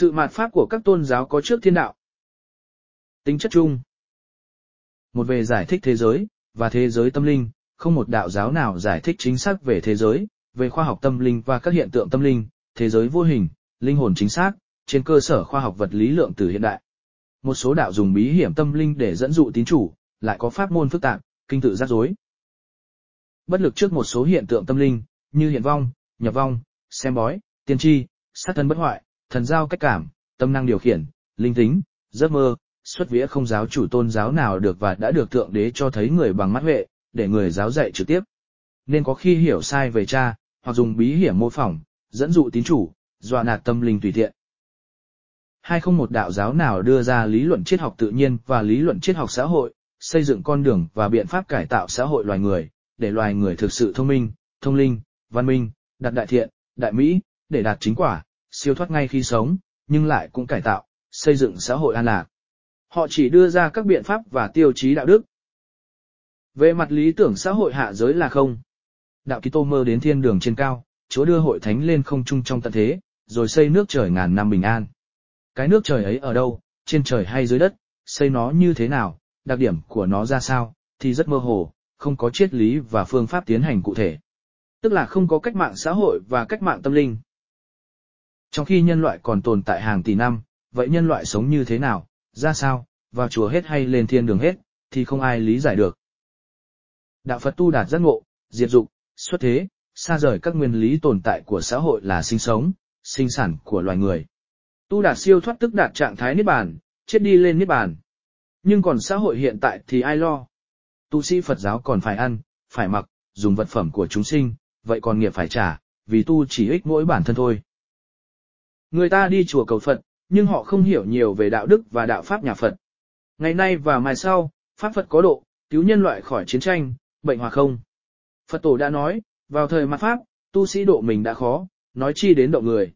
Sự mạt pháp của các tôn giáo có trước thiên đạo. Tính chất chung. Một về giải thích thế giới, và thế giới tâm linh, không một đạo giáo nào giải thích chính xác về thế giới, về khoa học tâm linh và các hiện tượng tâm linh, thế giới vô hình, linh hồn chính xác, trên cơ sở khoa học vật lý lượng tử hiện đại. Một số đạo dùng bí hiểm tâm linh để dẫn dụ tín chủ, lại có pháp môn phức tạp, kinh tự rắc rối. Bất lực trước một số hiện tượng tâm linh, như hiện vong, nhập vong, xem bói, tiên tri, sát thân bất hoại, thần giao cách cảm, tâm năng điều khiển, linh tính, giấc mơ, xuất vía không giáo chủ tôn giáo nào được và đã được thượng đế cho thấy người bằng mắt huệ, để người giáo dạy trực tiếp. Nên có khi hiểu sai về cha, hoặc dùng bí hiểm mô phỏng, dẫn dụ tín chủ, dọa nạt tâm linh tùy tiện. Hay không một đạo giáo nào đưa ra lý luận triết học tự nhiên và lý luận triết học xã hội, xây dựng con đường và biện pháp cải tạo xã hội loài người, để loài người thực sự thông minh, thông linh, văn minh, đạt đại thiện, đại mỹ, để đạt chính quả, siêu thoát ngay khi sống, nhưng lại cũng cải tạo, xây dựng xã hội an lạc. Họ chỉ đưa ra các biện pháp và tiêu chí đạo đức. Về mặt lý tưởng xã hội hạ giới là không. Đạo Kitô mơ đến thiên đường trên cao, Chúa đưa hội thánh lên không trung trong tận thế, rồi xây nước trời ngàn năm bình an. Cái nước trời ấy ở đâu, trên trời hay dưới đất, xây nó như thế nào, đặc điểm của nó ra sao, thì rất mơ hồ, không có triết lý và phương pháp tiến hành cụ thể. Tức là không có cách mạng xã hội và cách mạng tâm linh. Trong khi nhân loại còn tồn tại hàng tỷ năm, vậy nhân loại sống như thế nào, ra sao, vào chùa hết hay lên thiên đường hết, thì không ai lý giải được. Đạo Phật tu đạt giác ngộ, diệt dục, xuất thế, xa rời các nguyên lý tồn tại của xã hội là sinh sống, sinh sản của loài người. Tu đạt siêu thoát tức đạt trạng thái niết bàn, chết đi lên niết bàn. Nhưng còn xã hội hiện tại thì ai lo? Tu sĩ Phật giáo còn phải ăn, phải mặc, dùng vật phẩm của chúng sinh, vậy còn nghiệp phải trả, vì tu chỉ ích mỗi bản thân thôi. Người ta đi chùa cầu Phật, nhưng họ không hiểu nhiều về đạo đức và đạo pháp nhà Phật. Ngày nay và mai sau, Pháp Phật có độ, cứu nhân loại khỏi chiến tranh, bệnh hòa không. Phật tổ đã nói, vào thời mặt Pháp, tu sĩ độ mình đã khó, nói chi đến độ người.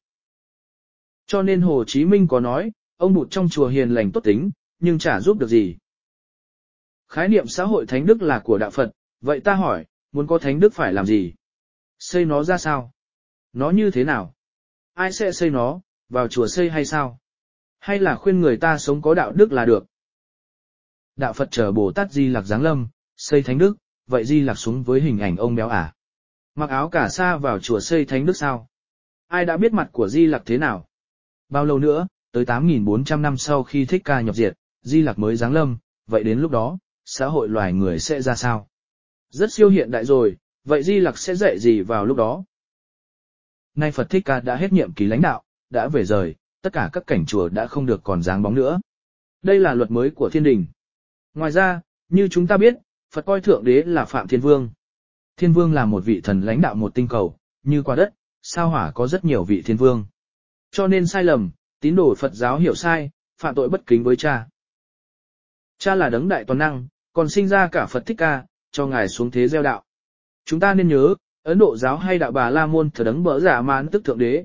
Cho nên Hồ Chí Minh có nói, ông bụt trong chùa hiền lành tốt tính, nhưng chả giúp được gì. Khái niệm xã hội thánh đức là của đạo Phật, vậy ta hỏi, muốn có thánh đức phải làm gì? Xây nó ra sao? Nó như thế nào? Ai sẽ xây nó, vào chùa xây hay sao? Hay là khuyên người ta sống có đạo đức là được? Đạo Phật chờ Bồ Tát Di Lặc giáng lâm, xây thánh đức, vậy Di Lặc xuống với hình ảnh ông béo à? Mặc áo cả sa vào chùa xây thánh đức sao? Ai đã biết mặt của Di Lặc thế nào? Bao lâu nữa, tới 8.400 năm sau khi thích ca nhập diệt, Di Lặc mới giáng lâm, vậy đến lúc đó, xã hội loài người sẽ ra sao? Rất siêu hiện đại rồi, vậy Di Lặc sẽ dạy gì vào lúc đó? Nay Phật Thích Ca đã hết nhiệm kỳ lãnh đạo, đã về rời, tất cả các cảnh chùa đã không được còn dáng bóng nữa. Đây là luật mới của thiên đình. Ngoài ra, như chúng ta biết, Phật coi Thượng Đế là Phạm Thiên Vương. Thiên Vương là một vị thần lãnh đạo một tinh cầu, như qua đất, sao hỏa có rất nhiều vị Thiên Vương. Cho nên sai lầm, tín đồ Phật giáo hiểu sai, phạm tội bất kính với cha. Cha là đấng đại toàn năng, còn sinh ra cả Phật Thích Ca, cho ngài xuống thế gieo đạo. Chúng ta nên nhớ, Ấn Độ giáo hay đạo bà La Môn thờ đấng bỡ giả mãn tức thượng đế.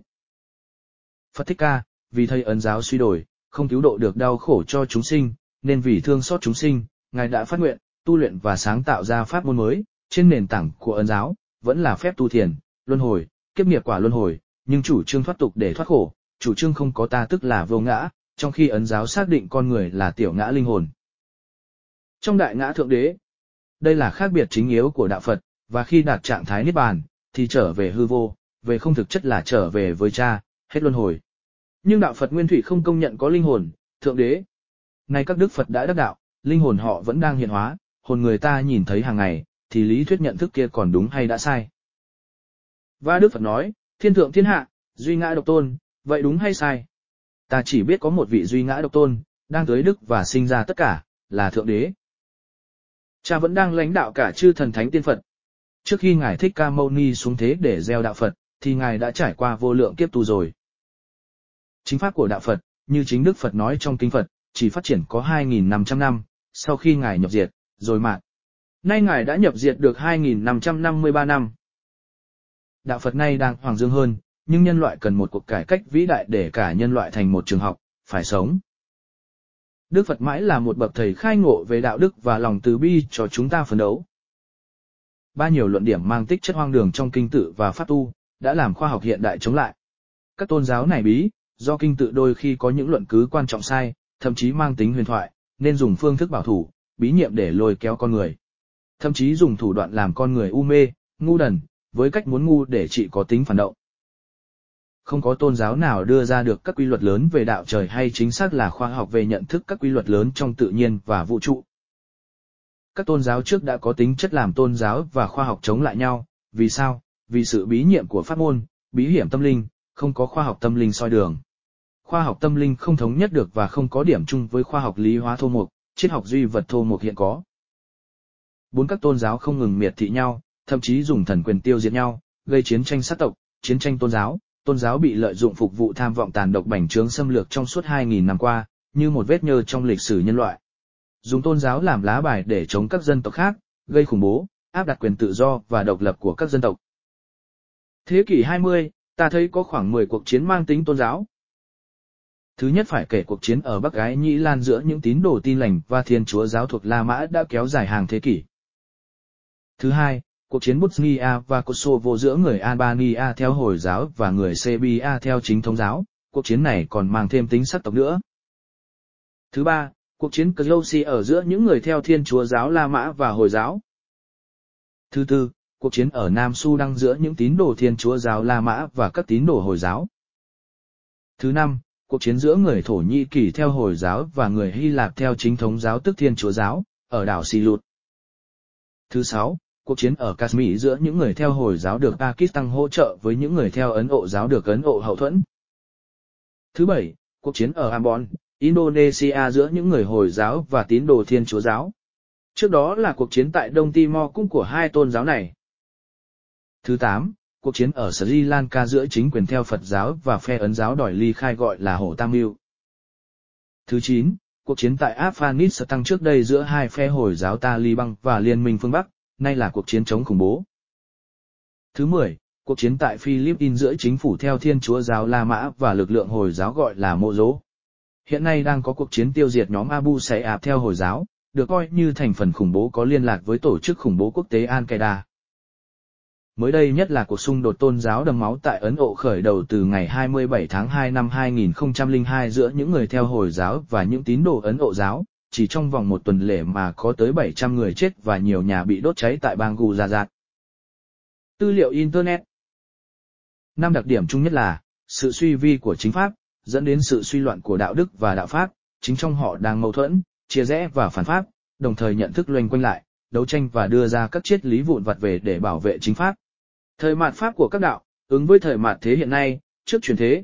Phật Thích Ca, vì thầy ấn giáo suy đổi, không cứu độ được đau khổ cho chúng sinh, nên vì thương xót chúng sinh, ngài đã phát nguyện, tu luyện và sáng tạo ra pháp môn mới, trên nền tảng của ấn giáo, vẫn là phép tu thiền, luân hồi, kiếp nghiệp quả luân hồi, nhưng chủ trương thoát tục để thoát khổ, chủ trương không có ta tức là vô ngã, trong khi ấn giáo xác định con người là tiểu ngã linh hồn. Trong đại ngã thượng đế, đây là khác biệt chính yếu của đạo Phật, và khi đạt trạng thái niết bàn, thì trở về hư vô, về không thực chất là trở về với cha, hết luân hồi. Nhưng đạo Phật Nguyên Thủy không công nhận có linh hồn, thượng đế. Nay các đức Phật đã đắc đạo, linh hồn họ vẫn đang hiện hóa, hồn người ta nhìn thấy hàng ngày, thì lý thuyết nhận thức kia còn đúng hay đã sai. Và Đức Phật nói, thiên thượng thiên hạ, duy ngã độc tôn, vậy đúng hay sai? Ta chỉ biết có một vị duy ngã độc tôn, đang tới đức và sinh ra tất cả, là thượng đế. Cha vẫn đang lãnh đạo cả chư thần thánh tiên Phật. Trước khi Ngài Thích Ca Mâu Ni xuống thế để gieo đạo Phật, thì Ngài đã trải qua vô lượng kiếp tu rồi. Chính pháp của đạo Phật, như chính Đức Phật nói trong kinh Phật, chỉ phát triển có 2.500 năm, sau khi Ngài nhập diệt, rồi mạng. Nay Ngài đã nhập diệt được 2.553 năm. Đạo Phật nay đang hoàng dương hơn, nhưng nhân loại cần một cuộc cải cách vĩ đại để cả nhân loại thành một trường học, phải sống. Đức Phật mãi là một bậc thầy khai ngộ về đạo đức và lòng từ bi cho chúng ta phấn đấu. Ba nhiều luận điểm mang tích chất hoang đường trong kinh tự và pháp tu, đã làm khoa học hiện đại chống lại. Các tôn giáo này bí, do kinh tự đôi khi có những luận cứ quan trọng sai, thậm chí mang tính huyền thoại, nên dùng phương thức bảo thủ, bí nhiệm để lôi kéo con người. Thậm chí dùng thủ đoạn làm con người u mê, ngu đần, với cách muốn ngu để chỉ có tính phản động. Không có tôn giáo nào đưa ra được các quy luật lớn về đạo trời hay chính xác là khoa học về nhận thức các quy luật lớn trong tự nhiên và vũ trụ. Các tôn giáo trước đã có tính chất làm tôn giáo và khoa học chống lại nhau, vì sao? Vì sự bí nhiệm của pháp môn, bí hiểm tâm linh, không có khoa học tâm linh soi đường. Khoa học tâm linh không thống nhất được và không có điểm chung với khoa học lý hóa thô mục, triết học duy vật thô mục hiện có. Bốn các tôn giáo không ngừng miệt thị nhau, thậm chí dùng thần quyền tiêu diệt nhau, gây chiến tranh sát tộc, chiến tranh tôn giáo. Tôn giáo bị lợi dụng phục vụ tham vọng tàn độc bành trướng xâm lược trong suốt 2.000 năm qua, như một vết nhơ trong lịch sử nhân loại. Dùng tôn giáo làm lá bài để chống các dân tộc khác, gây khủng bố, áp đặt quyền tự do và độc lập của các dân tộc. Thế kỷ 20, ta thấy có khoảng 10 cuộc chiến mang tính tôn giáo. Thứ nhất phải kể cuộc chiến ở Bắc Gái Nhĩ Lan giữa những tín đồ tin lành và thiên chúa giáo thuộc La Mã đã kéo dài hàng thế kỷ. Thứ hai, cuộc chiến Bosnia và Kosovo giữa người Albania theo Hồi giáo và người Serbia theo chính thống giáo, cuộc chiến này còn mang thêm tính sắc tộc nữa. Thứ ba, cuộc chiến Closey ở giữa những người theo Thiên Chúa giáo La Mã và Hồi giáo. Thứ tư, cuộc chiến ở Nam Su đang giữa những tín đồ Thiên Chúa giáo La Mã và các tín đồ Hồi giáo. Thứ năm, cuộc chiến giữa người Thổ Nhĩ Kỳ theo Hồi giáo và người Hy Lạp theo chính thống giáo tức Thiên Chúa giáo, ở đảo Silut. Thứ sáu, cuộc chiến ở Kashmir giữa những người theo Hồi giáo được Pakistan hỗ trợ với những người theo Ấn Độ giáo được Ấn Độ hậu thuẫn. Thứ bảy, cuộc chiến ở Ambon, Indonesia giữa những người Hồi giáo và tín đồ Thiên Chúa giáo. Trước đó là cuộc chiến tại Đông Timor cũng của hai tôn giáo này. Thứ 8, cuộc chiến ở Sri Lanka giữa chính quyền theo Phật giáo và phe Ấn giáo đòi ly khai gọi là Hổ Tam Mưu. Thứ 9, cuộc chiến tại Afghanistan trước đây giữa hai phe Hồi giáo Taliban và Liên minh phương Bắc, nay là cuộc chiến chống khủng bố. Thứ 10, cuộc chiến tại Philippines giữa chính phủ theo Thiên Chúa giáo La Mã và lực lượng Hồi giáo gọi là Mô Dỗ. Hiện nay đang có cuộc chiến tiêu diệt nhóm Abu Sayyaf theo Hồi giáo, được coi như thành phần khủng bố có liên lạc với tổ chức khủng bố quốc tế Al-Qaeda. Mới đây nhất là cuộc xung đột tôn giáo đầm máu tại Ấn Độ khởi đầu từ ngày 27 tháng 2 năm 2002 giữa những người theo Hồi giáo và những tín đồ Ấn Độ giáo, chỉ trong vòng một tuần lễ mà có tới 700 người chết và nhiều nhà bị đốt cháy tại bang Gujarat. Tư liệu Internet Năm đặc điểm chung nhất là, sự suy vi của chính pháp, dẫn đến sự suy loạn của đạo đức và đạo pháp, chính trong họ đang mâu thuẫn, chia rẽ và phản pháp, đồng thời nhận thức loanh quanh lại, đấu tranh và đưa ra các triết lý vụn vặt về để bảo vệ chính pháp. Thời mạt pháp của các đạo, ứng với thời mạt thế hiện nay, trước chuyển thế.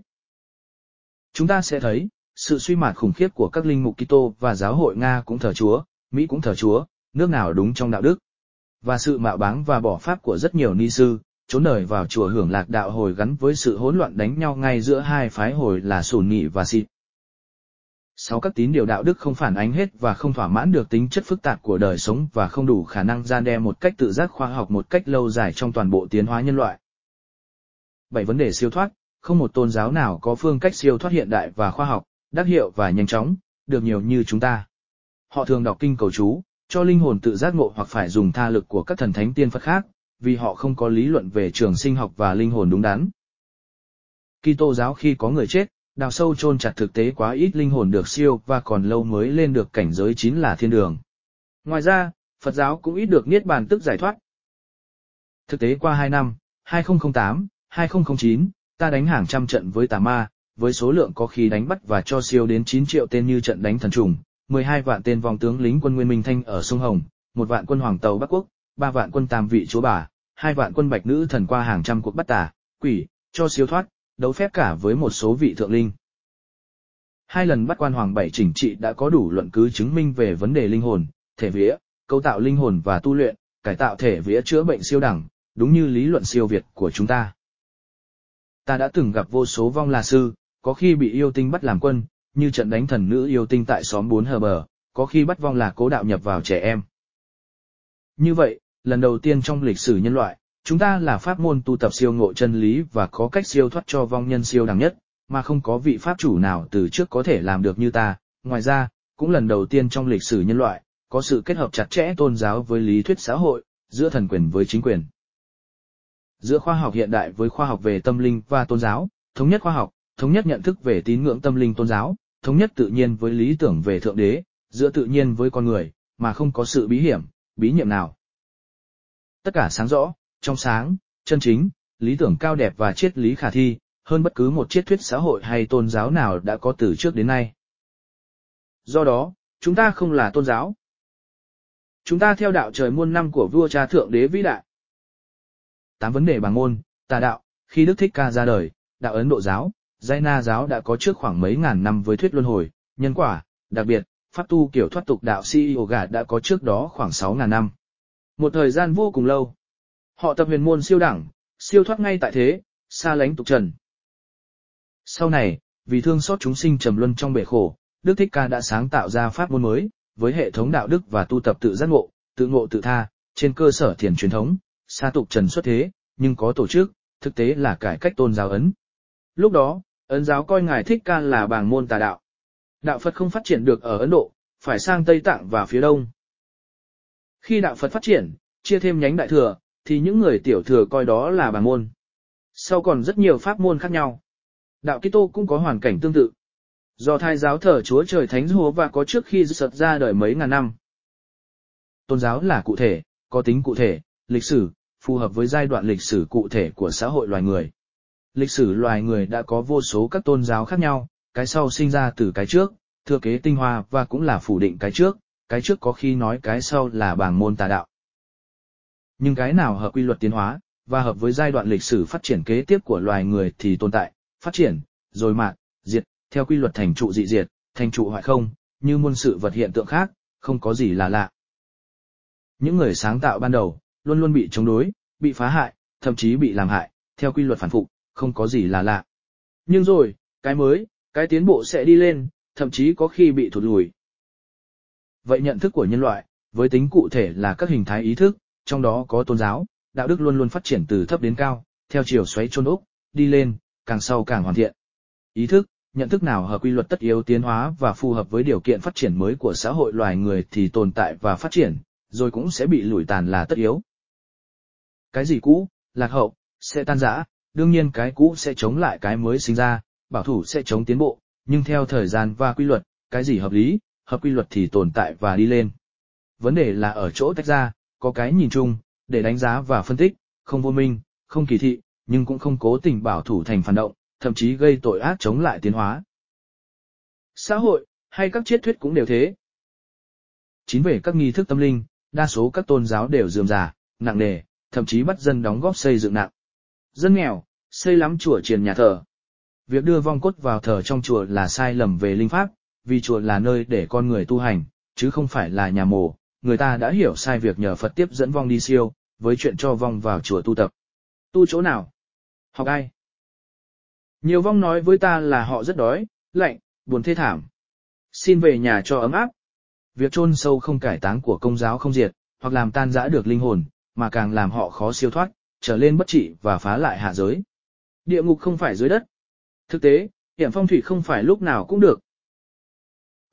Chúng ta sẽ thấy, sự suy mạt khủng khiếp của các linh mục Kitô và giáo hội Nga cũng thờ Chúa, Mỹ cũng thờ Chúa, nước nào đúng trong đạo đức. Và sự mạo báng và bỏ pháp của rất nhiều ni sư, trốn đời vào chùa hưởng lạc đạo hồi gắn với sự hỗn loạn đánh nhau ngay giữa hai phái hồi là Sùn Nghị và Xịt. Sáu các tín điều đạo đức không phản ánh hết và không thỏa mãn được tính chất phức tạp của đời sống và không đủ khả năng gian đe một cách tự giác khoa học một cách lâu dài trong toàn bộ tiến hóa nhân loại. Bảy vấn đề siêu thoát, không một tôn giáo nào có phương cách siêu thoát hiện đại và khoa học, đắc hiệu và nhanh chóng, được nhiều như chúng ta. Họ thường đọc kinh cầu chú, cho linh hồn tự giác ngộ hoặc phải dùng tha lực của các thần thánh tiên Phật khác, vì họ không có lý luận về trường sinh học và linh hồn đúng đắn. Kitô giáo khi có người chết, đào sâu chôn chặt thực tế quá ít linh hồn được siêu và còn lâu mới lên được cảnh giới chính là thiên đường. Ngoài ra, Phật giáo cũng ít được niết bàn tức giải thoát. Thực tế qua 2 năm, 2008, 2009, ta đánh hàng trăm trận với tà ma, với số lượng có khi đánh bắt và cho siêu đến 9 triệu tên như trận đánh thần trùng, 12 vạn tên vòng tướng lính quân Nguyên Minh Thanh ở sông Hồng, một vạn quân Hoàng Tàu Bắc Quốc, ba vạn quân Tam vị chúa bà, hai vạn quân Bạch Nữ thần qua hàng trăm cuộc bắt tà, quỷ, cho siêu thoát, đấu phép cả với một số vị thượng linh. Hai lần bắt quan hoàng bảy chỉnh trị đã có đủ luận cứ chứng minh về vấn đề linh hồn, thể vía, cấu tạo linh hồn và tu luyện, cải tạo thể vía chữa bệnh siêu đẳng, đúng như lý luận siêu việt của chúng ta. Ta đã từng gặp vô số vong là sư, có khi bị yêu tinh bắt làm quân, như trận đánh thần nữ yêu tinh tại xóm bốn hờ bờ, có khi bắt vong là cố đạo nhập vào trẻ em. Như vậy, lần đầu tiên trong lịch sử nhân loại, chúng ta là pháp môn tu tập siêu ngộ chân lý và có cách siêu thoát cho vong nhân siêu đẳng nhất, mà không có vị pháp chủ nào từ trước có thể làm được như ta. Ngoài ra, cũng lần đầu tiên trong lịch sử nhân loại, có sự kết hợp chặt chẽ tôn giáo với lý thuyết xã hội, giữa thần quyền với chính quyền. Giữa khoa học hiện đại với khoa học về tâm linh và tôn giáo, thống nhất khoa học, thống nhất nhận thức về tín ngưỡng tâm linh tôn giáo, thống nhất tự nhiên với lý tưởng về thượng đế, giữa tự nhiên với con người, mà không có sự bí hiểm, bí nhiệm nào. Tất cả sáng rõ, trong sáng, chân chính, lý tưởng cao đẹp và triết lý khả thi, hơn bất cứ một triết thuyết xã hội hay tôn giáo nào đã có từ trước đến nay. Do đó, chúng ta không là tôn giáo. Chúng ta theo đạo trời muôn năm của vua cha thượng đế vĩ đại. Tám vấn đề bằng môn, tà đạo, khi Đức Thích Ca ra đời, đạo Ấn Độ giáo, Giai Na giáo đã có trước khoảng mấy ngàn năm với thuyết luân hồi, nhân quả, đặc biệt, pháp tu kiểu thoát tục đạo si yoga đã có trước đó khoảng 6 ngàn năm. Một thời gian vô cùng lâu. Họ tập huyền môn siêu đẳng, siêu thoát ngay tại thế, xa lánh tục trần. Sau này, vì thương xót chúng sinh trầm luân trong bể khổ, Đức Thích Ca đã sáng tạo ra pháp môn mới, với hệ thống đạo đức và tu tập tự giác ngộ, tự ngộ tự tha, trên cơ sở thiền truyền thống, xa tục trần xuất thế, nhưng có tổ chức, thực tế là cải cách tôn giáo ấn. Lúc đó, ấn giáo coi ngài Thích Ca là bảng môn tà đạo. Đạo Phật không phát triển được ở Ấn Độ, phải sang Tây Tạng và phía Đông. Khi đạo Phật phát triển, chia thêm nhánh đại thừa, thì những người tiểu thừa coi đó là bà môn. Sau còn rất nhiều pháp môn khác nhau. Đạo Kitô cũng có hoàn cảnh tương tự. Do thai giáo thờ Chúa Trời Thánh Hồ và có trước khi sật ra đời mấy ngàn năm. Tôn giáo là cụ thể, có tính cụ thể, lịch sử, phù hợp với giai đoạn lịch sử cụ thể của xã hội loài người. Lịch sử loài người đã có vô số các tôn giáo khác nhau, cái sau sinh ra từ cái trước, thừa kế tinh hoa và cũng là phủ định cái trước, cái trước có khi nói cái sau là bảng môn tà đạo. Nhưng cái nào hợp quy luật tiến hóa, và hợp với giai đoạn lịch sử phát triển kế tiếp của loài người thì tồn tại, phát triển, rồi mạn, diệt, theo quy luật thành trụ dị diệt, thành trụ hoại không, như muôn sự vật hiện tượng khác, không có gì là lạ. Những người sáng tạo ban đầu, luôn luôn bị chống đối, bị phá hại, thậm chí bị làm hại, theo quy luật phản phục, không có gì là lạ. Nhưng rồi, cái mới, cái tiến bộ sẽ đi lên, thậm chí có khi bị thụt lùi. Vậy nhận thức của nhân loại, với tính cụ thể là các hình thái ý thức, trong đó có tôn giáo, đạo đức luôn luôn phát triển từ thấp đến cao, theo chiều xoáy chôn ốc, đi lên, càng sau càng hoàn thiện. Ý thức, nhận thức nào hợp quy luật tất yếu tiến hóa và phù hợp với điều kiện phát triển mới của xã hội loài người thì tồn tại và phát triển, rồi cũng sẽ bị lủi tàn là tất yếu. Cái gì cũ, lạc hậu, sẽ tan rã, đương nhiên cái cũ sẽ chống lại cái mới sinh ra, bảo thủ sẽ chống tiến bộ, nhưng theo thời gian và quy luật, cái gì hợp lý, hợp quy luật thì tồn tại và đi lên. Vấn đề là ở chỗ tách ra, có cái nhìn chung, để đánh giá và phân tích, không vô minh, không kỳ thị, nhưng cũng không cố tình bảo thủ thành phản động, thậm chí gây tội ác chống lại tiến hóa. Xã hội, hay các triết thuyết cũng đều thế. Chính về các nghi thức tâm linh, đa số các tôn giáo đều dườm già, nặng nề, thậm chí bắt dân đóng góp xây dựng nặng. Dân nghèo, xây lắm chùa triền nhà thờ. Việc đưa vong cốt vào thờ trong chùa là sai lầm về linh pháp, vì chùa là nơi để con người tu hành, chứ không phải là nhà mồ. Người ta đã hiểu sai việc nhờ Phật tiếp dẫn vong đi siêu, với chuyện cho vong vào chùa tu tập. Tu chỗ nào? Học ai? Nhiều vong nói với ta là họ rất đói, lạnh, buồn thê thảm. Xin về nhà cho ấm áp. Việc chôn sâu không cải táng của công giáo không diệt, hoặc làm tan rã được linh hồn, mà càng làm họ khó siêu thoát, trở lên bất trị và phá lại hạ giới. Địa ngục không phải dưới đất. Thực tế, hiểm phong thủy không phải lúc nào cũng được.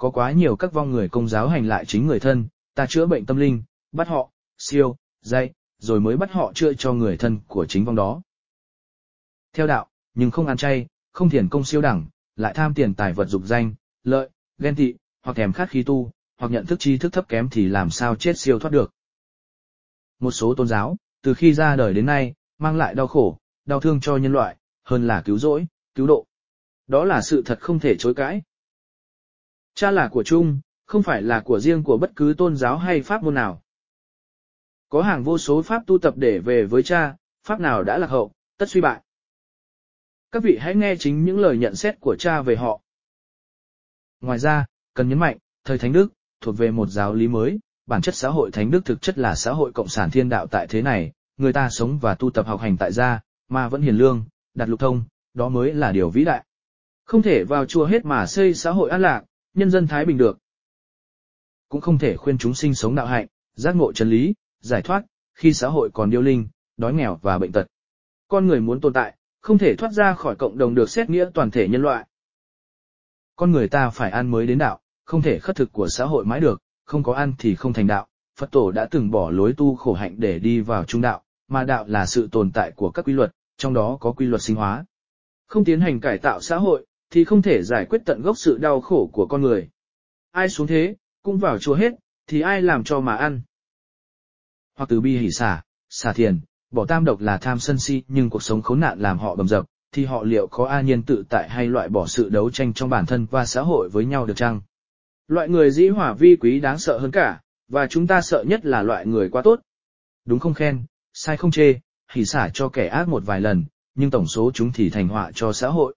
Có quá nhiều các vong người công giáo hành lại chính người thân, ta chữa bệnh tâm linh, bắt họ, siêu, dạy, rồi mới bắt họ chữa cho người thân của chính vong đó. Theo đạo, nhưng không ăn chay, không thiền công siêu đẳng, lại tham tiền tài vật dục danh, lợi, ghen tị, hoặc thèm khát khí tu, hoặc nhận thức tri thức thấp kém thì làm sao chết siêu thoát được. Một số tôn giáo, từ khi ra đời đến nay, mang lại đau khổ, đau thương cho nhân loại, hơn là cứu rỗi, cứu độ. Đó là sự thật không thể chối cãi. Cha là của chung, không phải là của riêng của bất cứ tôn giáo hay pháp môn nào. Có hàng vô số pháp tu tập để về với cha, pháp nào đã lạc hậu, tất suy bại. Các vị hãy nghe chính những lời nhận xét của cha về họ. Ngoài ra, cần nhấn mạnh, thời Thánh Đức, thuộc về một giáo lý mới, bản chất xã hội Thánh Đức thực chất là xã hội cộng sản thiên đạo tại thế này, người ta sống và tu tập học hành tại gia, mà vẫn hiền lương, đặt lục thông, đó mới là điều vĩ đại. Không thể vào chùa hết mà xây xã hội an lạc, nhân dân thái bình được. Cũng không thể khuyên chúng sinh sống đạo hạnh, giác ngộ chân lý, giải thoát, khi xã hội còn điêu linh, đói nghèo và bệnh tật. Con người muốn tồn tại, không thể thoát ra khỏi cộng đồng được xét nghĩa toàn thể nhân loại. Con người ta phải ăn mới đến đạo, không thể khất thực của xã hội mãi được, không có ăn thì không thành đạo. Phật tổ đã từng bỏ lối tu khổ hạnh để đi vào trung đạo, mà đạo là sự tồn tại của các quy luật, trong đó có quy luật sinh hóa. Không tiến hành cải tạo xã hội, thì không thể giải quyết tận gốc sự đau khổ của con người. Ai xuống thế, cũng vào chùa hết, thì ai làm cho mà ăn. Hoặc từ bi hỷ xả, xả thiền, bỏ tam độc là tham sân si nhưng cuộc sống khốn nạn làm họ bầm dập, thì họ liệu có an nhiên tự tại hay loại bỏ sự đấu tranh trong bản thân và xã hội với nhau được chăng? Loại người dĩ hỏa vi quý đáng sợ hơn cả, và chúng ta sợ nhất là loại người quá tốt. Đúng không khen, sai không chê, hỉ xả cho kẻ ác một vài lần, nhưng tổng số chúng thì thành họa cho xã hội.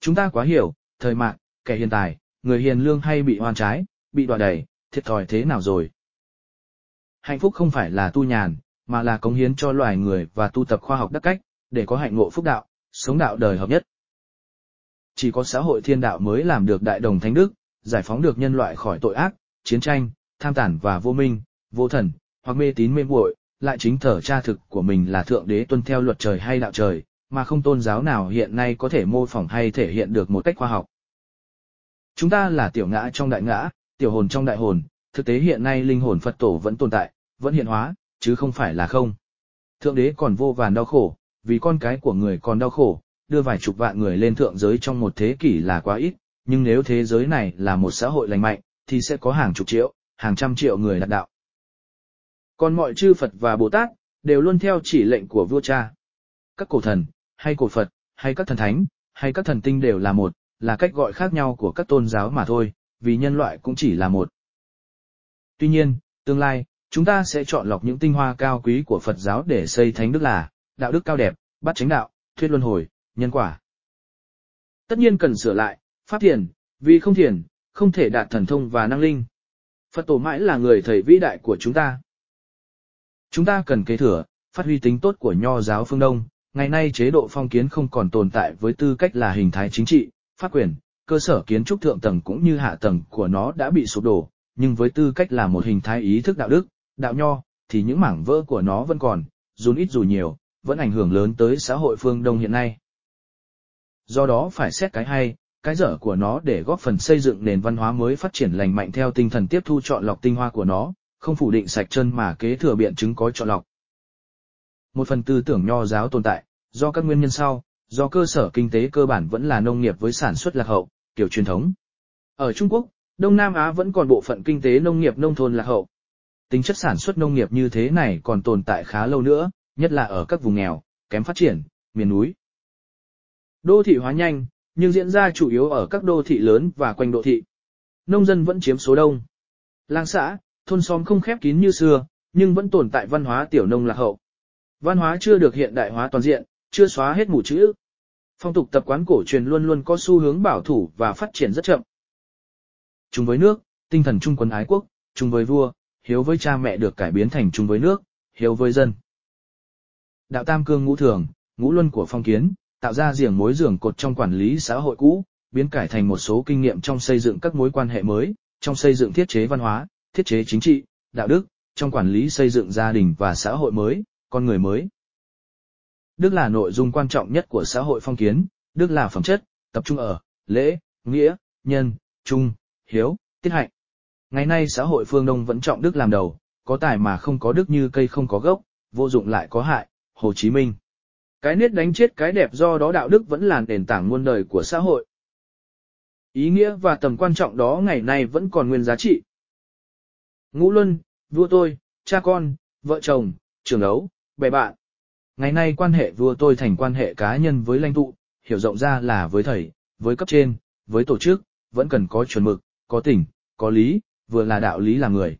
Chúng ta quá hiểu, thời mạng, kẻ hiền tài, người hiền lương hay bị oan trái, bị đọa đẩy thiệt thòi thế nào rồi. Hạnh phúc không phải là tu nhàn, mà là cống hiến cho loài người và tu tập khoa học đắc cách, để có hạnh ngộ phúc đạo, sống đạo đời hợp nhất. Chỉ có xã hội thiên đạo mới làm được đại đồng thánh đức, giải phóng được nhân loại khỏi tội ác, chiến tranh, tham tản và vô minh, vô thần, hoặc mê tín mê muội, lại chính thở cha thực của mình là thượng đế tuân theo luật trời hay đạo trời, mà không tôn giáo nào hiện nay có thể mô phỏng hay thể hiện được một cách khoa học. Chúng ta là tiểu ngã trong đại ngã, tiểu hồn trong đại hồn, thực tế hiện nay linh hồn Phật tổ vẫn tồn tại, vẫn hiện hóa, chứ không phải là không. Thượng đế còn vô vàn đau khổ, vì con cái của người còn đau khổ, đưa vài chục vạn người lên thượng giới trong một thế kỷ là quá ít, nhưng nếu thế giới này là một xã hội lành mạnh, thì sẽ có hàng chục triệu, hàng trăm triệu người đạt đạo. Còn mọi chư Phật và Bồ Tát, đều luôn theo chỉ lệnh của vua cha. Các cổ thần, hay cổ Phật, hay các thần thánh, hay các thần tinh đều là một, là cách gọi khác nhau của các tôn giáo mà thôi, vì nhân loại cũng chỉ là một. Tuy nhiên, tương lai, chúng ta sẽ chọn lọc những tinh hoa cao quý của Phật giáo để xây thánh đức là, đạo đức cao đẹp, bắt chánh đạo, thuyết luân hồi, nhân quả. Tất nhiên cần sửa lại, pháp thiền, vì không thiền, không thể đạt thần thông và năng linh. Phật tổ mãi là người thầy vĩ đại của chúng ta. Chúng ta cần kế thừa, phát huy tính tốt của nho giáo phương Đông. Ngày nay chế độ phong kiến không còn tồn tại với tư cách là hình thái chính trị, pháp quyền, cơ sở kiến trúc thượng tầng cũng như hạ tầng của nó đã bị sụp đổ, nhưng với tư cách là một hình thái ý thức đạo đức, đạo nho, thì những mảng vỡ của nó vẫn còn, dù ít dù nhiều, vẫn ảnh hưởng lớn tới xã hội phương Đông hiện nay. Do đó phải xét cái hay, cái dở của nó để góp phần xây dựng nền văn hóa mới phát triển lành mạnh theo tinh thần tiếp thu chọn lọc tinh hoa của nó, không phủ định sạch chân mà kế thừa biện chứng có chọn lọc. Một phần tư tưởng nho giáo tồn tại, do các nguyên nhân sau, do cơ sở kinh tế cơ bản vẫn là nông nghiệp với sản xuất lạc hậu, kiểu truyền thống. Ở Trung Quốc, Đông Nam Á vẫn còn bộ phận kinh tế nông nghiệp nông thôn lạc hậu. Tính chất sản xuất nông nghiệp như thế này còn tồn tại khá lâu nữa, nhất là ở các vùng nghèo, kém phát triển, miền núi. Đô thị hóa nhanh, nhưng diễn ra chủ yếu ở các đô thị lớn và quanh đô thị. Nông dân vẫn chiếm số đông. Làng xã, thôn xóm không khép kín như xưa, nhưng vẫn tồn tại văn hóa tiểu nông lạc hậu. Văn hóa chưa được hiện đại hóa toàn diện, chưa xóa hết mù chữ. Phong tục tập quán cổ truyền luôn luôn có xu hướng bảo thủ và phát triển rất chậm. Chung với nước, tinh thần chung quân ái quốc, chung với vua, hiếu với cha mẹ được cải biến thành chung với nước, hiếu với dân. Đạo tam cương ngũ thường, ngũ luân của phong kiến, tạo ra giềng mối giường cột trong quản lý xã hội cũ, biến cải thành một số kinh nghiệm trong xây dựng các mối quan hệ mới, trong xây dựng thiết chế văn hóa, thiết chế chính trị, đạo đức, trong quản lý xây dựng gia đình và xã hội mới, con người mới. Đức là nội dung quan trọng nhất của xã hội phong kiến, đức là phẩm chất, tập trung ở, lễ, nghĩa, nhân, trung, hiếu, tiết hạnh. Ngày nay xã hội phương Đông vẫn trọng đức làm đầu, có tài mà không có đức như cây không có gốc, vô dụng lại có hại, Hồ Chí Minh. Cái nết đánh chết cái đẹp do đó đạo đức vẫn là nền tảng muôn đời của xã hội. Ý nghĩa và tầm quan trọng đó ngày nay vẫn còn nguyên giá trị. Ngũ Luân, vua tôi, cha con, vợ chồng, trường đấu, bè bạn. Ngày nay quan hệ vua tôi thành quan hệ cá nhân với lãnh tụ, hiểu rộng ra là với thầy, với cấp trên, với tổ chức, vẫn cần có chuẩn mực, có tình, có lý, vừa là đạo lý là người.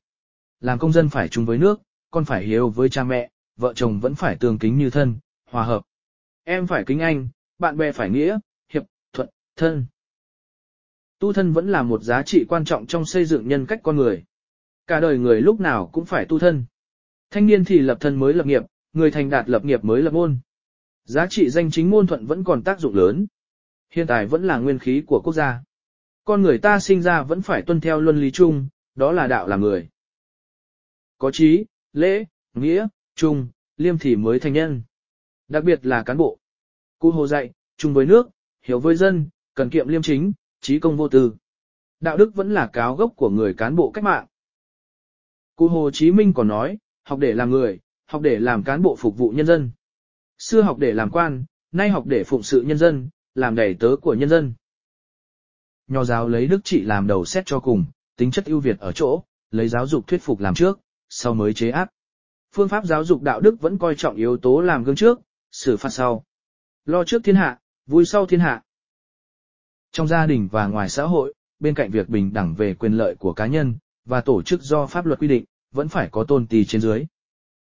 Làm công dân phải chung với nước, con phải hiếu với cha mẹ, vợ chồng vẫn phải tương kính như thân, hòa hợp. Em phải kính anh, bạn bè phải nghĩa, hiệp, thuận, thân. Tu thân vẫn là một giá trị quan trọng trong xây dựng nhân cách con người. Cả đời người lúc nào cũng phải tu thân. Thanh niên thì lập thân mới lập nghiệp, người thành đạt lập nghiệp mới lập môn. Giá trị danh chính môn thuận vẫn còn tác dụng lớn. Hiện tại vẫn là nguyên khí của quốc gia. Con người ta sinh ra vẫn phải tuân theo luân lý chung, đó là đạo làm người. Có trí, lễ, nghĩa, trung, liêm thì mới thành nhân. Đặc biệt là cán bộ. Cụ hồ dạy, chung với nước, hiểu với dân, cần kiệm liêm chính, trí công vô tư. Đạo đức vẫn là cáo gốc của người cán bộ cách mạng. Cụ Hồ Chí Minh còn nói, học để làm người, học để làm cán bộ phục vụ nhân dân. Xưa học để làm quan, nay học để phụng sự nhân dân, làm đầy tớ của nhân dân. Nho giáo lấy đức trị làm đầu xét cho cùng, tính chất ưu việt ở chỗ, lấy giáo dục thuyết phục làm trước, sau mới chế áp. Phương pháp giáo dục đạo đức vẫn coi trọng yếu tố làm gương trước, xử phạt sau. Lo trước thiên hạ, vui sau thiên hạ. Trong gia đình và ngoài xã hội, bên cạnh việc bình đẳng về quyền lợi của cá nhân và tổ chức do pháp luật quy định, vẫn phải có tôn tì trên dưới.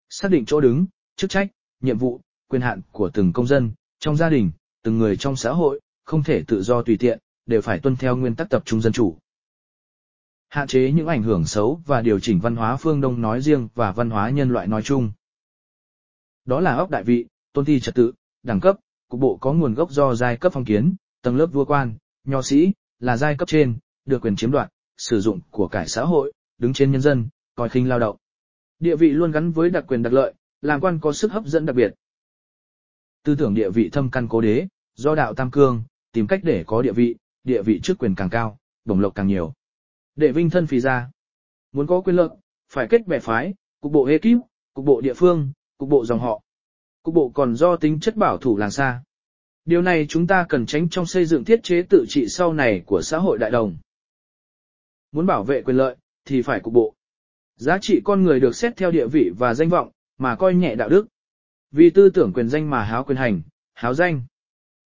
Xác định chỗ đứng, chức trách, nhiệm vụ, quyền hạn của từng công dân, trong gia đình, từng người trong xã hội, không thể tự do tùy tiện, đều phải tuân theo nguyên tắc tập trung dân chủ. Hạn chế những ảnh hưởng xấu và điều chỉnh văn hóa phương Đông nói riêng và văn hóa nhân loại nói chung. Đó là ốc đại vị, tôn thi trật tự, đẳng cấp, cục bộ có nguồn gốc do giai cấp phong kiến, tầng lớp vua quan, nho sĩ, là giai cấp trên, được quyền chiếm đoạt, sử dụng của cải xã hội, đứng trên nhân dân, coi khinh lao động. Địa vị luôn gắn với đặc quyền đặc lợi, làm quan có sức hấp dẫn đặc biệt. Tư tưởng địa vị thâm căn cố đế, do đạo tam cương, tìm cách để có địa vị, địa vị trước quyền càng cao, bổng lộc càng nhiều. Để vinh thân phì ra. Muốn có quyền lợi, phải kết bè phái, cục bộ ekip, cục bộ địa phương, cục bộ dòng họ. Cục bộ còn do tính chất bảo thủ làng xa. Điều này chúng ta cần tránh trong xây dựng thiết chế tự trị sau này của xã hội đại đồng. Muốn bảo vệ quyền lợi, thì phải cục bộ. Giá trị con người được xét theo địa vị và danh vọng, mà coi nhẹ đạo đức. Vì tư tưởng quyền danh mà háo quyền hành, háo danh.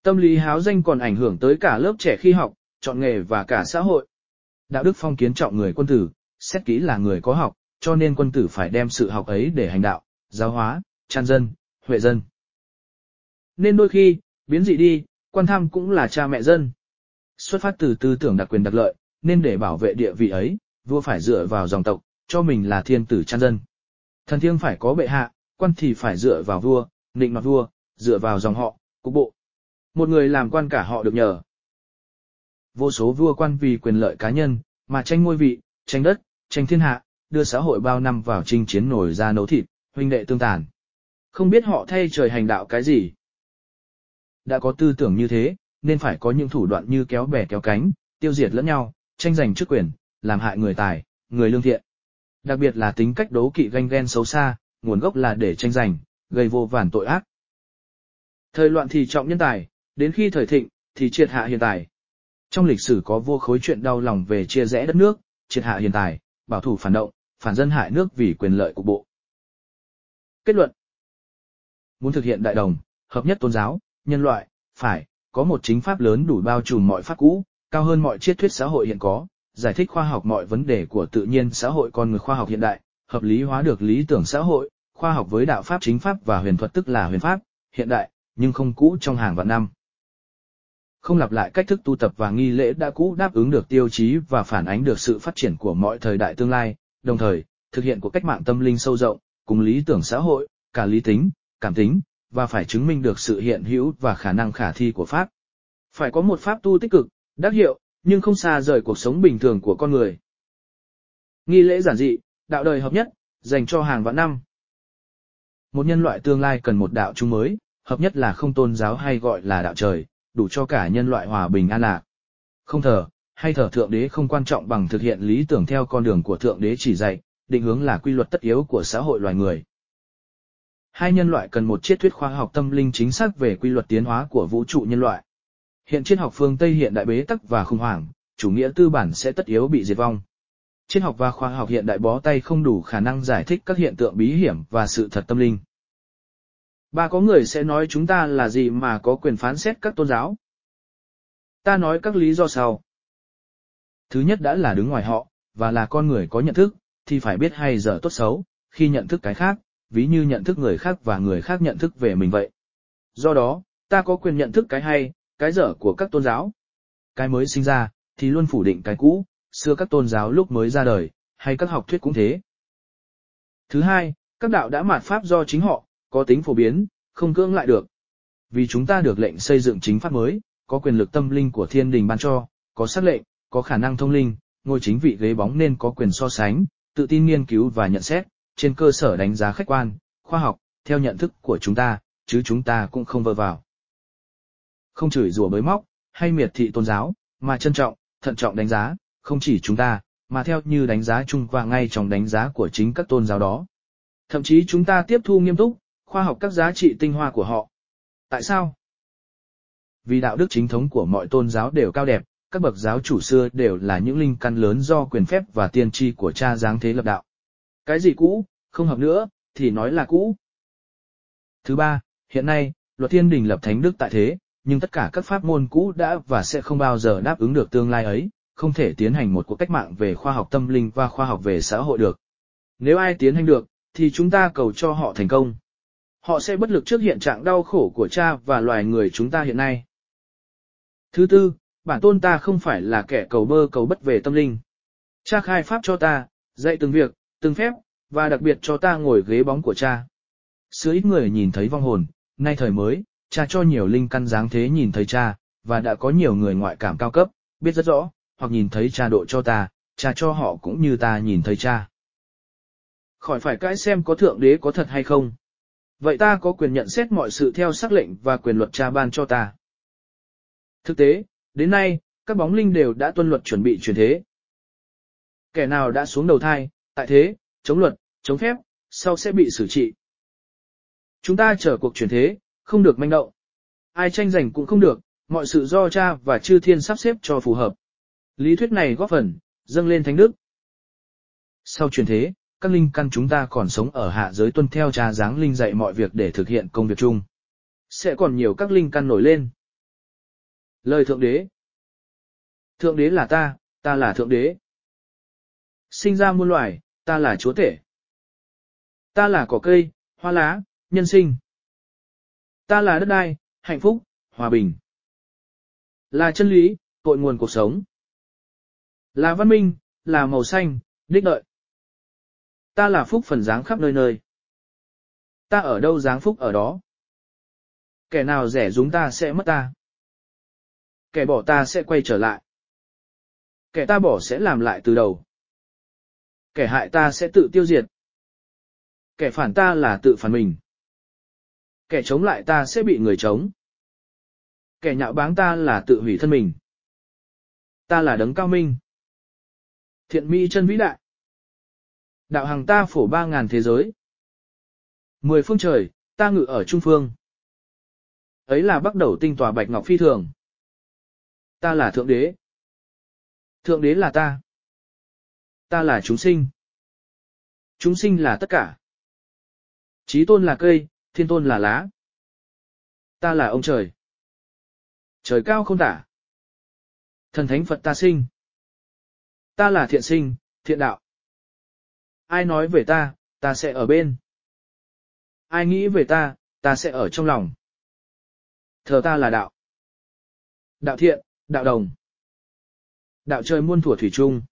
Tâm lý háo danh còn ảnh hưởng tới cả lớp trẻ khi học, chọn nghề và cả xã hội. Đạo đức phong kiến trọng người quân tử, xét kỹ là người có học, cho nên quân tử phải đem sự học ấy để hành đạo, giáo hóa, tràn dân, huệ dân. Nên đôi khi, biến dị đi, quan tham cũng là cha mẹ dân. Xuất phát từ tư tưởng đặc quyền đặc lợi, nên để bảo vệ địa vị ấy, vua phải dựa vào dòng tộc, cho mình là thiên tử chăn dân. Thần thiêng phải có bệ hạ, quan thì phải dựa vào vua, nịnh mặt vua, dựa vào dòng họ, cục bộ. Một người làm quan cả họ được nhờ. Vô số vua quan vì quyền lợi cá nhân, mà tranh ngôi vị, tranh đất, tranh thiên hạ, đưa xã hội bao năm vào chinh chiến nổi ra nấu thịt, huynh đệ tương tàn. Không biết họ thay trời hành đạo cái gì. Đã có tư tưởng như thế, nên phải có những thủ đoạn như kéo bè kéo cánh, tiêu diệt lẫn nhau, tranh giành chức quyền, làm hại người tài, người lương thiện. Đặc biệt là tính cách đấu kỵ ganh ghen xấu xa, nguồn gốc là để tranh giành, gây vô vàn tội ác. Thời loạn thì trọng nhân tài, đến khi thời thịnh, thì triệt hạ hiện tài. Trong lịch sử có vô khối chuyện đau lòng về chia rẽ đất nước, triệt hạ hiện tài, bảo thủ phản động, phản dân hại nước vì quyền lợi của bộ. Kết luận Muốn thực hiện đại đồng, hợp nhất tôn giáo, nhân loại, phải, có một chính pháp lớn đủ bao trùm mọi pháp cũ, cao hơn mọi triết thuyết xã hội hiện có, giải thích khoa học mọi vấn đề của tự nhiên xã hội con người khoa học hiện đại, hợp lý hóa được lý tưởng xã hội, khoa học với đạo pháp chính pháp và huyền thuật tức là huyền pháp, hiện đại, nhưng không cũ trong hàng vạn năm. Không lặp lại cách thức tu tập và nghi lễ đã cũ đáp ứng được tiêu chí và phản ánh được sự phát triển của mọi thời đại tương lai, đồng thời, thực hiện của cách mạng tâm linh sâu rộng, cùng lý tưởng xã hội, cả lý tính, cảm tính, và phải chứng minh được sự hiện hữu và khả năng khả thi của Pháp. Phải có một Pháp tu tích cực, đắc hiệu, nhưng không xa rời cuộc sống bình thường của con người. Nghi lễ giản dị, đạo đời hợp nhất, dành cho hàng vạn năm. Một nhân loại tương lai cần một đạo chung mới, hợp nhất là không tôn giáo hay gọi là đạo trời, đủ cho cả nhân loại hòa bình an lạc. Không thờ, hay thờ thượng đế không quan trọng bằng thực hiện lý tưởng theo con đường của thượng đế chỉ dạy, định hướng là quy luật tất yếu của xã hội loài người. Hai nhân loại cần một triết thuyết khoa học tâm linh chính xác về quy luật tiến hóa của vũ trụ nhân loại. Hiện triết học phương Tây hiện đại bế tắc và khủng hoảng, chủ nghĩa tư bản sẽ tất yếu bị diệt vong. Triết học và khoa học hiện đại bó tay không đủ khả năng giải thích các hiện tượng bí hiểm và sự thật tâm linh. Ba có người sẽ nói chúng ta là gì mà có quyền phán xét các tôn giáo. Ta nói các lý do sau. Thứ nhất đã là đứng ngoài họ, và là con người có nhận thức, thì phải biết hay dở tốt xấu, khi nhận thức cái khác, ví như nhận thức người khác và người khác nhận thức về mình vậy. Do đó, ta có quyền nhận thức cái hay, cái dở của các tôn giáo. Cái mới sinh ra, thì luôn phủ định cái cũ, xưa các tôn giáo lúc mới ra đời, hay các học thuyết cũng thế. Thứ hai, các đạo đã mạt pháp do chính họ, có tính phổ biến, không cưỡng lại được. Vì chúng ta được lệnh xây dựng chính pháp mới, có quyền lực tâm linh của thiên đình ban cho, có sắc lệnh, có khả năng thông linh, ngôi chính vị ghế bóng nên có quyền so sánh, tự tin nghiên cứu và nhận xét, trên cơ sở đánh giá khách quan, khoa học, theo nhận thức của chúng ta, chứ chúng ta cũng không vơ vào. Không chửi rủa bới móc, hay miệt thị tôn giáo, mà trân trọng, thận trọng đánh giá, không chỉ chúng ta, mà theo như đánh giá chung và ngay trong đánh giá của chính các tôn giáo đó. Thậm chí chúng ta tiếp thu nghiêm túc, khoa học các giá trị tinh hoa của họ. Tại sao? vì đạo đức chính thống của mọi tôn giáo đều cao đẹp, các bậc giáo chủ xưa đều là những linh căn lớn do quyền phép và tiên tri của cha giáng thế lập đạo. Cái gì cũ, không hợp nữa, thì nói là cũ. Thứ ba, hiện nay, luật thiên đình lập thánh đức tại thế, nhưng tất cả các pháp môn cũ đã và sẽ không bao giờ đáp ứng được tương lai ấy, không thể tiến hành một cuộc cách mạng về khoa học tâm linh và khoa học về xã hội được. Nếu ai tiến hành được, thì chúng ta cầu cho họ thành công. Họ sẽ bất lực trước hiện trạng đau khổ của cha và loài người chúng ta hiện nay. Thứ tư, bản tôn ta không phải là kẻ cầu bơ cầu bất về tâm linh. Cha khai pháp cho ta, dạy từng việc, từng phép, và đặc biệt cho ta ngồi ghế bóng của cha. Sứ ít người nhìn thấy vong hồn, nay thời mới, cha cho nhiều linh căn dáng thế nhìn thấy cha, và đã có nhiều người ngoại cảm cao cấp, biết rất rõ, hoặc nhìn thấy cha độ cho ta, cha cho họ cũng như ta nhìn thấy cha. Khỏi phải cãi xem có thượng đế có thật hay không. Vậy ta có quyền nhận xét mọi sự theo sắc lệnh và quyền luật cha ban cho ta. Thực tế, đến nay, các bóng linh đều đã tuân luật chuẩn bị chuyển thế. Kẻ nào đã xuống đầu thai, tại thế, chống luật, chống phép, sau sẽ bị xử trị. Chúng ta chờ cuộc chuyển thế, không được manh động. Ai tranh giành cũng không được, mọi sự do cha và chư thiên sắp xếp cho phù hợp. Lý thuyết này góp phần, dâng lên thánh đức. Sau chuyển thế, các linh căn chúng ta còn sống ở hạ giới tuân theo cha dáng linh dạy mọi việc để thực hiện công việc chung. Sẽ còn nhiều các linh căn nổi lên. Lời Thượng Đế Thượng Đế là ta, ta là Thượng Đế. Sinh ra muôn loài, ta là Chúa Tể. Ta là cỏ cây, hoa lá, nhân sinh. Ta là đất đai, hạnh phúc, hòa bình. Là chân lý, cội nguồn cuộc sống. Là văn minh, là màu xanh, đích đợi. Ta là phúc phần dáng khắp nơi nơi. Ta ở đâu dáng phúc ở đó. Kẻ nào rẻ rúng ta sẽ mất ta. Kẻ bỏ ta sẽ quay trở lại. Kẻ ta bỏ sẽ làm lại từ đầu. Kẻ hại ta sẽ tự tiêu diệt. Kẻ phản ta là tự phản mình. Kẻ chống lại ta sẽ bị người chống. Kẻ nhạo báng ta là tự hủy thân mình. Ta là đấng cao minh. Thiện mỹ chân vĩ đại. Đạo hàng ta phổ ba ngàn thế giới. Mười phương trời, ta ngự ở trung phương. Ấy là bắt đầu tinh tòa bạch ngọc phi thường. Ta là thượng đế. Thượng đế là ta. Ta là chúng sinh. Chúng sinh là tất cả. Chí tôn là cây, thiên tôn là lá. Ta là ông trời. Trời cao không tả. Thần thánh Phật ta sinh. Ta là thiện sinh, thiện đạo. Ai nói về ta, ta sẽ ở bên. Ai nghĩ về ta, ta sẽ ở trong lòng. Thờ ta là đạo. Đạo thiện, đạo đồng. Đạo trời muôn thủa thủy chung.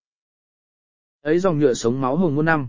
Ấy dòng nhựa sống máu hồng muôn năm.